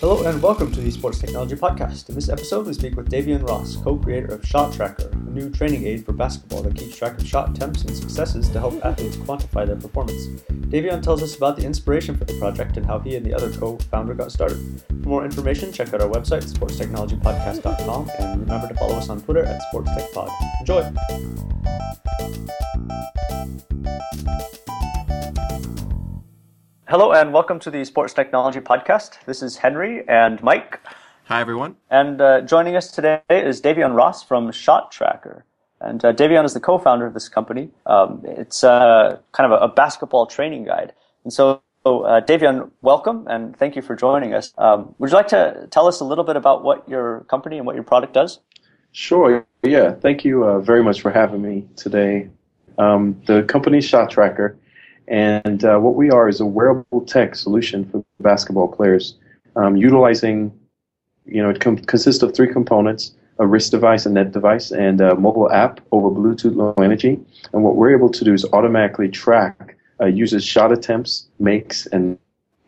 Hello and welcome to the Sports Technology Podcast. In this episode, we speak with Davyeon Ross, co-creator of Shot Tracker, a new training aid for basketball that keeps track of shot attempts and successes to help athletes quantify their performance. Davyeon tells us about the inspiration for the project and how he and the other co-founder got started. For more information, check out our website, sportstechnologypodcast.com, and remember to follow us on Twitter at SportsTechPod. Enjoy! Hello and welcome to the Sports Technology Podcast. This is Henry and Mike. Hi, everyone. And uh, joining us today is Davyeon Ross from Shot Tracker. And uh, Davyeon is the co-founder of this company. Um, it's uh, kind of a, a, basketball training guide. And so, uh, Davyeon, welcome and thank you for joining us. Um, would you like to tell us a little bit about what your company and what your product does? Sure. Yeah. Thank you uh, very much for having me today. Um, the company Shot Tracker and uh, what we are is a wearable tech solution for basketball players, um, utilizing, you know, it com- consists of three components a wrist device, a net device, and a mobile app over Bluetooth Low Energy. And what we're able to do is automatically track uh, users' shot attempts, makes, and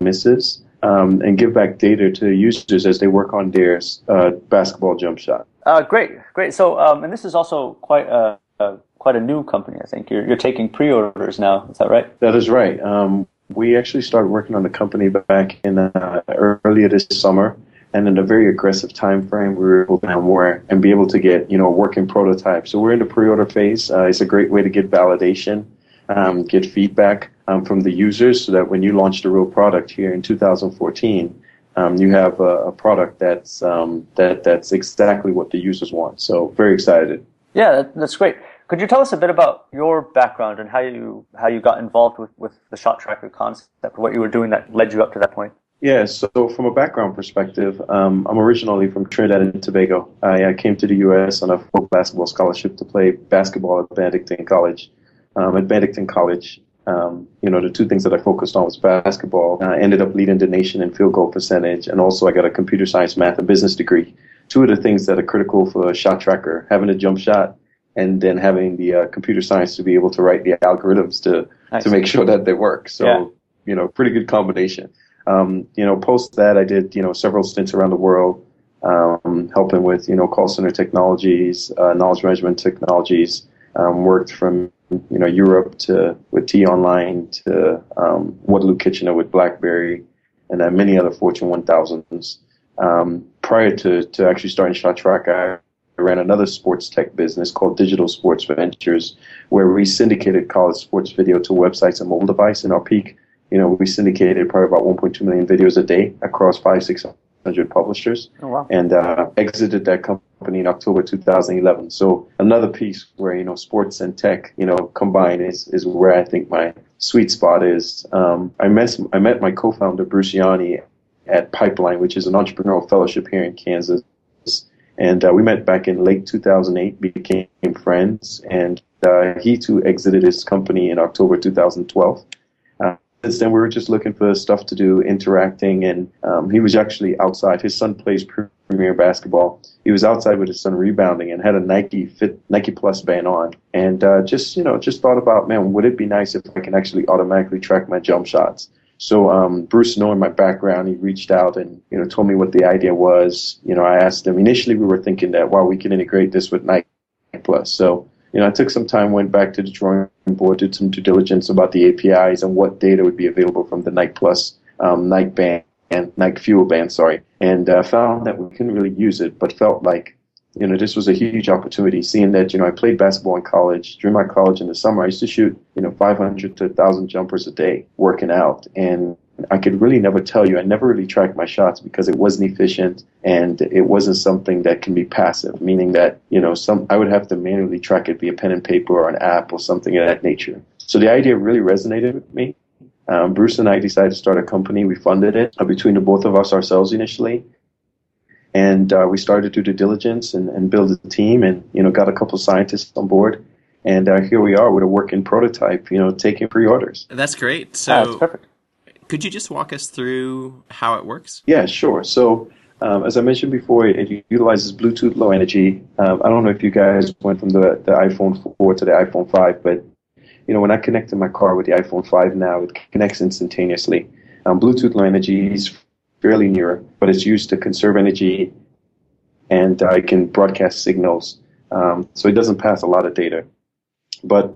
misses, um, and give back data to users as they work on their uh, basketball jump shot. Uh, great, great. So, um, and this is also quite a, a quite a new company. I think you're you're taking pre-orders now. Is that right? That is right. Um, we actually started working on the company back in uh, earlier this summer, and in a very aggressive time frame, we were able to more and be able to get you know a working prototype. So we're in the pre-order phase. Uh, it's a great way to get validation, um, get feedback um, from the users, so that when you launch the real product here in 2014. Um, you have a, a product that's um, that that's exactly what the users want. So very excited. Yeah, that's great. Could you tell us a bit about your background and how you how you got involved with, with the shot tracker concept, what you were doing that led you up to that point? Yeah, so from a background perspective, um, I'm originally from Trinidad and Tobago. I, I, came to the U.S. on a full basketball scholarship to play basketball at Benedictine College. Um, at Benedictine College, um, you know, the two things that I focused on was basketball. I ended up leading the nation in field goal percentage, and also I got a computer science, math, and business degree. Two of the things that are critical for a shot tracker, having a jump shot and then having the uh, computer science to be able to write the algorithms to to make sure that they work. So yeah. you know, pretty good combination. Um, you know, post that I did you know several stints around the world, um, helping with you know call center technologies, uh, knowledge management technologies. Um, worked from you know Europe to with T Online to um, Waterloo Kitchener with BlackBerry, and then many other Fortune 1000s. Um, prior to to actually starting Shot Track, I I ran another sports tech business called Digital Sports Ventures, where we syndicated college sports video to websites and mobile device. In our peak, you know, we syndicated probably about 1.2 million videos a day across five, six hundred publishers. Oh, wow. And uh, exited that company in October 2011. So another piece where you know sports and tech, you know, combined is is where I think my sweet spot is. Um, I met I met my co-founder Bruce Ianni at Pipeline, which is an entrepreneurial fellowship here in Kansas and uh, we met back in late 2008, became friends, and uh, he too exited his company in October 2012. Uh, since then, we were just looking for stuff to do, interacting, and um, he was actually outside. His son plays premier basketball. He was outside with his son rebounding and had a Nike Fit Nike Plus band on, and uh, just you know just thought about, man, would it be nice if I can actually automatically track my jump shots? So um, Bruce, knowing my background, he reached out and you know told me what the idea was. You know, I asked him. Initially, we were thinking that wow, we can integrate this with Nike Plus. So you know, I took some time, went back to the drawing board, did some due diligence about the APIs and what data would be available from the Nike Plus, um, Nike Band, and Nike Fuel Band, sorry, and uh, found that we couldn't really use it, but felt like you know, this was a huge opportunity. Seeing that, you know, I played basketball in college. During my college in the summer, I used to shoot, you know, 500 to 1,000 jumpers a day working out. And I could really never tell you. I never really tracked my shots because it wasn't efficient and it wasn't something that can be passive, meaning that, you know, some, I would have to manually track it via pen and paper or an app or something of that nature. So the idea really resonated with me. Um, Bruce and I decided to start a company. We funded it uh, between the both of us ourselves initially and uh, we started to do due diligence and, and build a team and you know got a couple of scientists on board and uh, here we are with a working prototype you know taking pre-orders that's great so ah, that's perfect. could you just walk us through how it works yeah sure so um, as I mentioned before, it utilizes Bluetooth Low Energy. Um, I don't know if you guys went from the, the iPhone 4 to the iPhone 5, but you know when I connect in my car with the iPhone 5 now, it connects instantaneously. Um, Bluetooth Low Energy is fairly near, but it's used to conserve energy and uh, it can broadcast signals. Um, so it doesn't pass a lot of data. But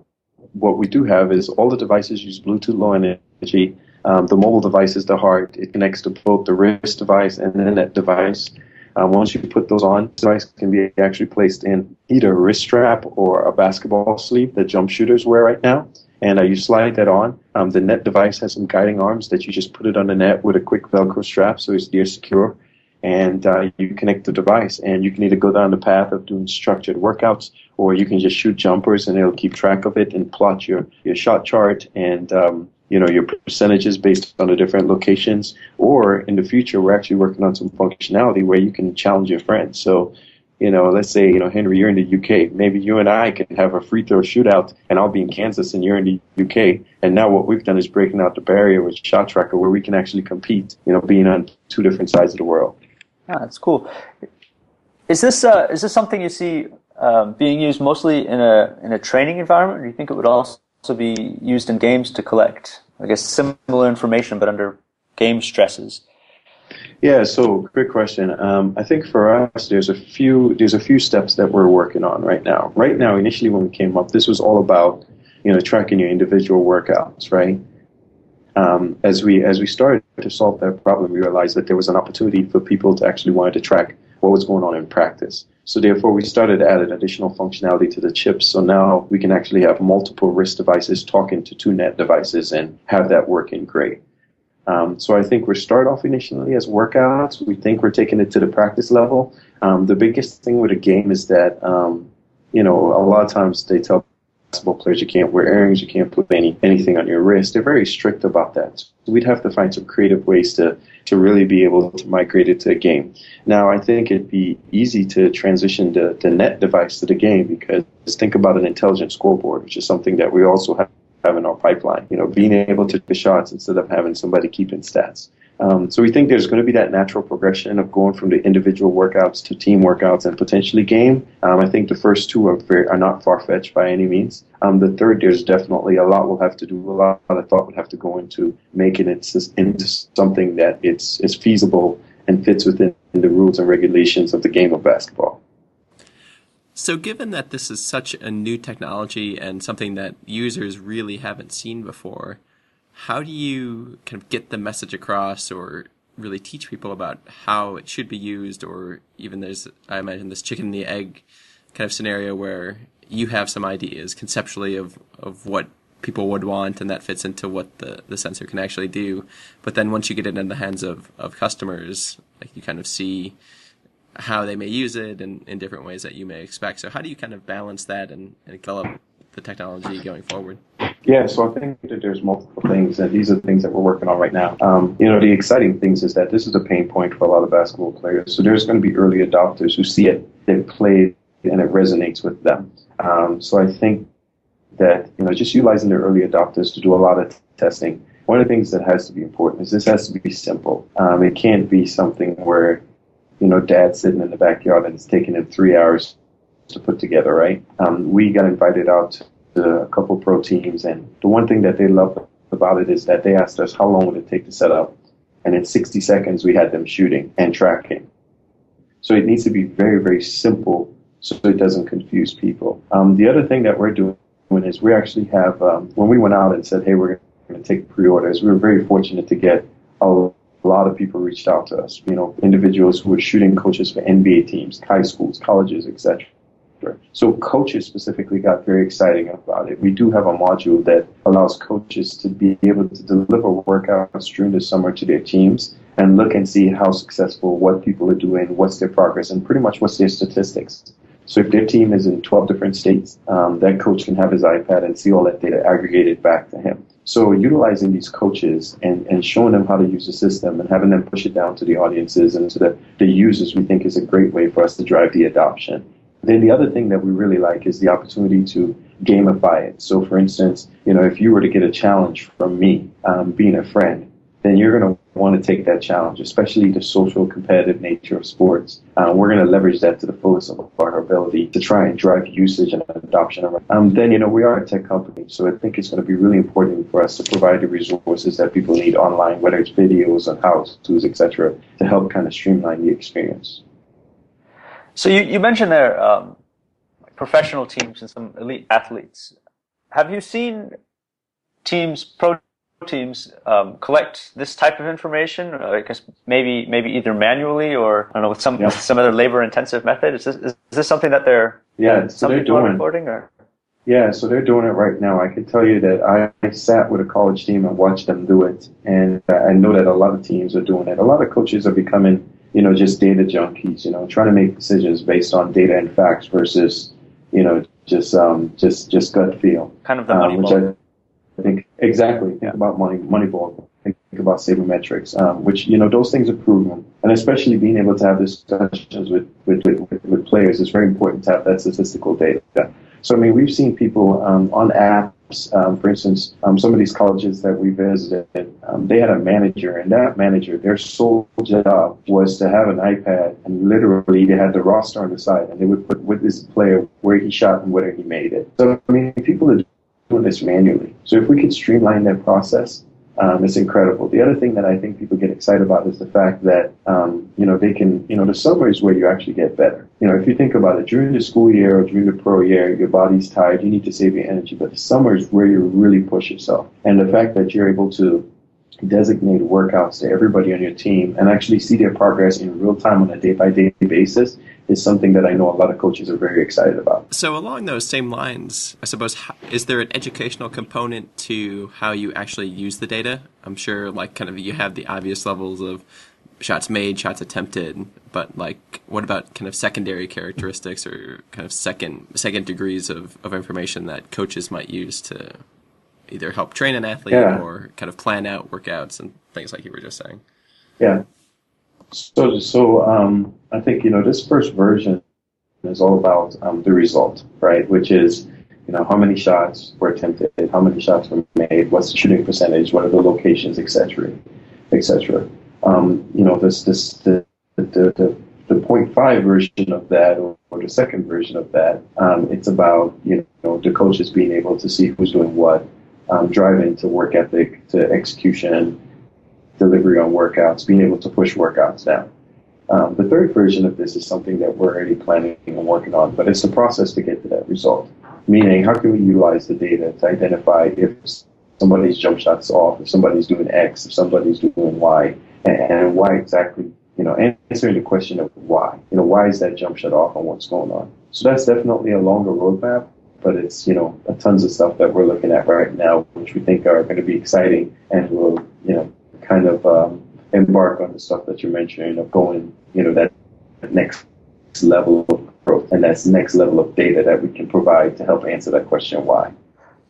what we do have is all the devices use Bluetooth Low Energy. Um, the mobile device is the heart. It connects to both the wrist device and the net device. Um, once you put those on, the device can be actually placed in either a wrist strap or a basketball sleeve that jump shooters wear right now. And uh, you slide that on. Um, the net device has some guiding arms that you just put it on the net with a quick Velcro strap, so it's near secure and uh, you connect the device and you can either go down the path of doing structured workouts or you can just shoot jumpers and it'll keep track of it and plot your, your shot chart and um, you know your percentages based on the different locations or in the future we're actually working on some functionality where you can challenge your friends so you know let's say you know henry you're in the uk maybe you and i can have a free throw shootout and i'll be in kansas and you're in the uk and now what we've done is breaking out the barrier with shot tracker where we can actually compete you know being on two different sides of the world yeah, that's cool. Is this uh, is this something you see um, being used mostly in a in a training environment, or do you think it would also be used in games to collect, I guess, similar information but under game stresses? Yeah, so great question. Um, I think for us, there's a few there's a few steps that we're working on right now. Right now, initially when we came up, this was all about you know tracking your individual workouts, right? um, as we as we started to solve that problem, we realized that there was an opportunity for people to actually want to track what was going on in practice. So therefore, we started to add an additional functionality to the chips. So now we can actually have multiple wrist devices talking to two net devices and have that working great. Um, so I think we start off initially as workouts. We think we're taking it to the practice level. Um, the biggest thing with a game is that, um, you know, a lot of times they tell basketball players you can't wear earrings, you can't put any anything on your wrist. They're very strict about that. So we'd have to find some creative ways to to really be able to migrate it to a game. Now I think it'd be easy to transition the, the net device to the game because think about an intelligent scoreboard, which is something that we also have have in our pipeline. You know, being able to take shots instead of having somebody keeping stats. Um, so we think there's going to be that natural progression of going from the individual workouts to team workouts and potentially game. Um, I think the first two are very, are not far fetched by any means. Um, the third, there's definitely a lot we'll have to do. A lot of thought would have to go into making it into something that it's is feasible and fits within the rules and regulations of the game of basketball. So, given that this is such a new technology and something that users really haven't seen before, how do you kind of get the message across or really teach people about how it should be used? Or even there's i imagine this chicken and the egg kind of scenario where you have some ideas conceptually of, of what people would want and that fits into what the, the sensor can actually do. But then once you get it in the hands of, of customers like you kind of see how they may use it in, in different ways that you may expect so how do you kind of balance that and, and develop the technology going forward yeah, so I think that there's multiple things, and these are the things that we're working on right now. Um, you know, the exciting things is that this is a pain point for a lot of basketball players. So there's going to be early adopters who see it, they play, and it resonates with them. Um, so I think that you know, just utilizing the early adopters to do a lot of t- testing. One of the things that has to be important is this has to be simple. Um, it can't be something where you know, dad sitting in the backyard and it's taking him three hours to put together, right? Um, we got invited out to a couple pro teams, and the one thing that they love about it is that they asked us how long would it take to set up, and in 60 seconds we had them shooting and tracking. So it needs to be very, very simple so it doesn't confuse people. Um, the other thing that we're doing is we actually have, um, when we went out and said, hey, we're going to take pre-orders, we were very fortunate to get a lot of people reached out to us, you know, individuals who were shooting coaches for NBA teams, high schools, colleges, etc. So coaches specifically got very exciting about it. We do have a module that allows coaches to be able to deliver workouts during the summer to their teams and look and see how successful, what people are doing, what's their progress, and pretty much what's their statistics. So if their team is in 12 different states, um, that coach can have his iPad and see all that data aggregated back to him. So utilizing these coaches and, and showing them how to use the system and having them push it down to the audiences and to the, the users, we think is a great way for us to drive the adoption. Then the other thing that we really like is the opportunity to gamify it. So, for instance, you know, if you were to get a challenge from me, um, being a friend, then you're going to want to take that challenge, especially the social competitive nature of sports. Uh, we're going to leverage that to the fullest of our ability to try and drive usage and adoption. Um, then, you know, we are a tech company, so I think it's going to be really important for us to provide the resources that people need online, whether it's videos on how-tos, etc., to help kind of streamline the experience. So you, you mentioned there um, professional teams and some elite athletes. Have you seen teams, pro teams, um, collect this type of information? I guess maybe maybe either manually or I don't know with some yeah. with some other labor intensive method. Is this is, is this something that they're yeah so they're doing recording or? Yeah, so they're doing it right now. I can tell you that I, sat with a college team and watched them do it, and I know that a lot of teams are doing it. A lot of coaches are becoming, you know, just data junkies. You know, trying to make decisions based on data and facts versus, you know, just um, just just gut feel. Kind of the money um, which I, I think exactly. Think about money, Moneyball. Think about sabermetrics, um, which you know those things are proven, and especially being able to have discussions with with, with, with players is very important to have that statistical data. So I mean, we've seen people um, on apps. Um, for instance, um, some of these colleges that we visited, um, they had a manager, and that manager, their sole job was to have an iPad, and literally they had the roster on the side, and they would put with this player where he shot and whether he made it. So I mean, people are doing this manually. So if we could streamline that process, um, it's incredible. The other thing that I think people get excited about is the fact that, um, you know, they can, you know, the summer is where you actually get better. You know, if you think about it, during the school year or during the pro year, your body's tired, you need to save your energy, but the summer is where you really push yourself. And the fact that you're able to designate workouts to everybody on your team and actually see their progress in real time on a day by day basis is something that I know a lot of coaches are very excited about. So, along those same lines, I suppose, is there an educational component to how you actually use the data? I'm sure, like, kind of, you have the obvious levels of shots made, shots attempted, but like, what about kind of secondary characteristics or kind of second second degrees of, of information that coaches might use to either help train an athlete yeah. or kind of plan out workouts and things like you were just saying? Yeah. So, so um, I think you know this first version is all about um, the result, right? Which is you know how many shots were attempted, how many shots were made, what's the shooting percentage, what are the locations, etc., etc. Um, you know this this the the, the the 0.5 version of that or, or the second version of that, um, it's about you know the coaches being able to see who's doing what, um, driving to work ethic, to execution, delivery on workouts, being able to push workouts down. Um, the third version of this is something that we're already planning and working on, but it's the process to get to that result. Meaning, how can we utilize the data to identify if somebody's jump shot's off, if somebody's doing X, if somebody's doing Y, and, and why exactly, you know, answering the question of why. You know, why is that jump shot off and what's going on? So that's definitely a longer roadmap, but it's, you know, tons of stuff that we're looking at right now, which we think are going to be exciting and will, you know, kind of um, embark on the stuff that you're mentioning of going, you know, that next level of growth and that next level of data that we can provide to help answer that question why.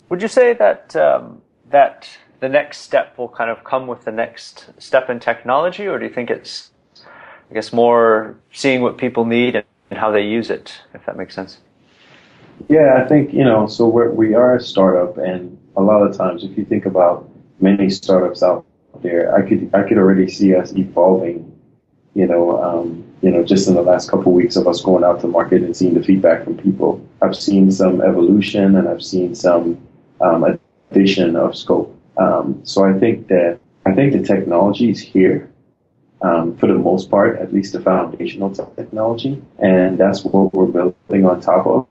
Would you say that um, that the next step will kind of come with the next step in technology, or do you think it's, I guess, more seeing what people need and, and how they use it, if that makes sense? Yeah, I think you know. So we're, we are a startup, and a lot of times, if you think about many startups out there. I could I could already see us evolving. You know, um, you know, just in the last couple of weeks of us going out to market and seeing the feedback from people. I've seen some evolution and I've seen some um, addition of scope. Um, so I think that I think the technology is here. Um, for the most part, at least the foundational technology, and that's what we're building on top of.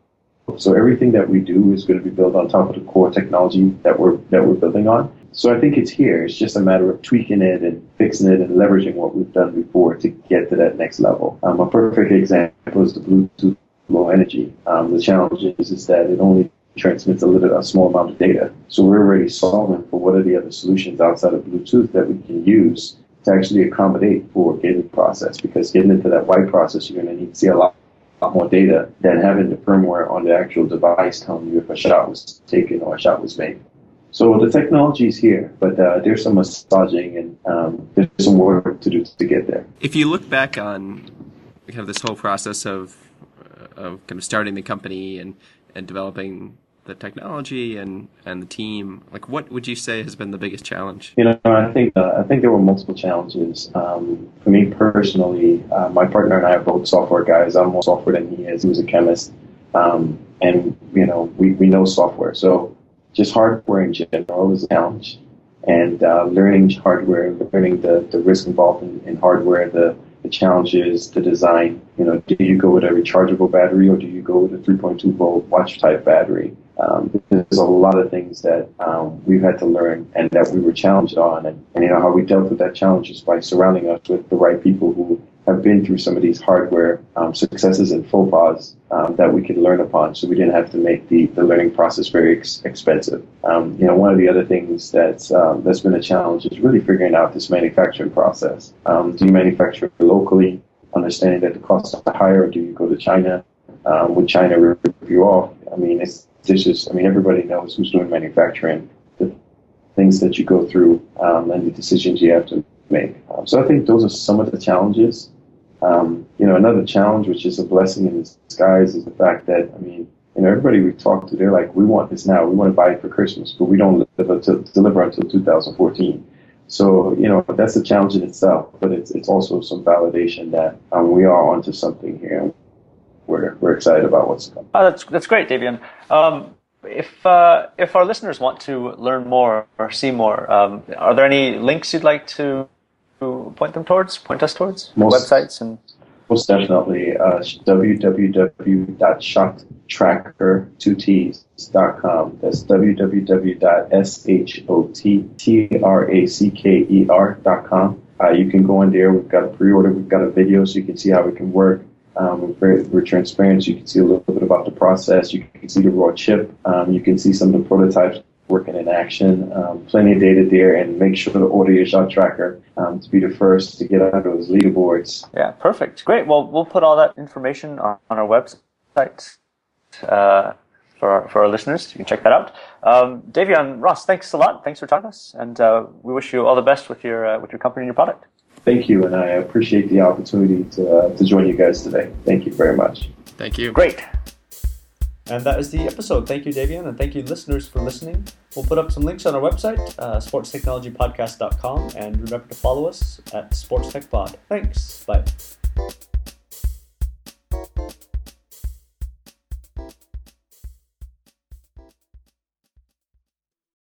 So everything that we do is going to be built on top of the core technology that we're that we're building on. So I think it's here. It's just a matter of tweaking it and fixing it and leveraging what we've done before to get to that next level. Um, a perfect example is the Bluetooth low energy. Um, the challenge is, is that it only transmits a little a small amount of data. So we're already solving for what are the other solutions outside of Bluetooth that we can use to actually accommodate for gaming process because getting into that white process you're going to need to see a lot lot more data than having the firmware on the actual device telling you if a shot was taken or a shot was made. So the technology is here, but uh, there's some massaging and um, there's some work to do to get there. If you look back on kind of this whole process of of kind of starting the company and and developing the technology and, and the team, like what would you say has been the biggest challenge? You know, I think uh, I think there were multiple challenges. Um, for me personally, uh, my partner and I are both software guys. I'm more software than he is. He was a chemist, um, and you know, we, we know software. So just hardware in general is a challenge, and uh, learning hardware, learning the, the risk involved in, in hardware, the the challenges, the design. You know, do you go with a rechargeable battery or do you go with a 3.2 volt watch type battery? Um, there's a lot of things that um, we've had to learn and that we were challenged on, and, and you know how we dealt with that challenge is by surrounding us with the right people who have been through some of these hardware um, successes and faux pas um, that we could learn upon, so we didn't have to make the, the learning process very ex- expensive. Um, you know, one of the other things that's um, that's been a challenge is really figuring out this manufacturing process. Um, do you manufacture locally, understanding that the costs are higher, or do you go to China? Um, would China rip you off? I mean, it's, it's just, I mean, everybody knows who's doing manufacturing, the things that you go through, and the decisions you have to make. so I think those are some of the challenges. Um, you know, another challenge, which is a blessing in disguise, is the fact that, I mean, you know, everybody we talk to, they're like, we want this now. We want to buy it for Christmas, but we don't until, deliver until 2014. So, you know, that's a challenge in itself, but it's, it's also some validation that um, we are onto something here. We're, we're excited about what's coming. Oh, that's, that's great, Davyeon. Um, if, uh, if our listeners want to learn more or see more, um, are there any links you'd like to point them towards, point us towards? Most, websites and most definitely uh, www.shottracker2ts.com. That's www.shottracker.com. Uh, you can go in there. We've got a pre-order. We've got a video, so you can see how it can work. Um, we're, we're transparent, so you can see a little bit about the process. You can see the raw chip. Um, you can see some of the prototypes working in action. Um, plenty of data there, and make sure to order your shot tracker um, to be the first to get on those leaderboards. Yeah, perfect. Great. Well, we'll put all that information on, on our website uh, for our, for our listeners. You can check that out. Um, Davyeon Ross, thanks a lot. Thanks for talking to us, and uh, we wish you all the best with your uh, with your company and your product. Thank you, and I appreciate the opportunity to uh, to join you guys today. Thank you very much. Thank you. Great. And that is the episode. Thank you, Davyeon, and thank you, listeners, for listening. We'll put up some links on our website, uh, sportstechnologypodcast.com, and remember to follow us at SportsTechPod. Thanks. Bye.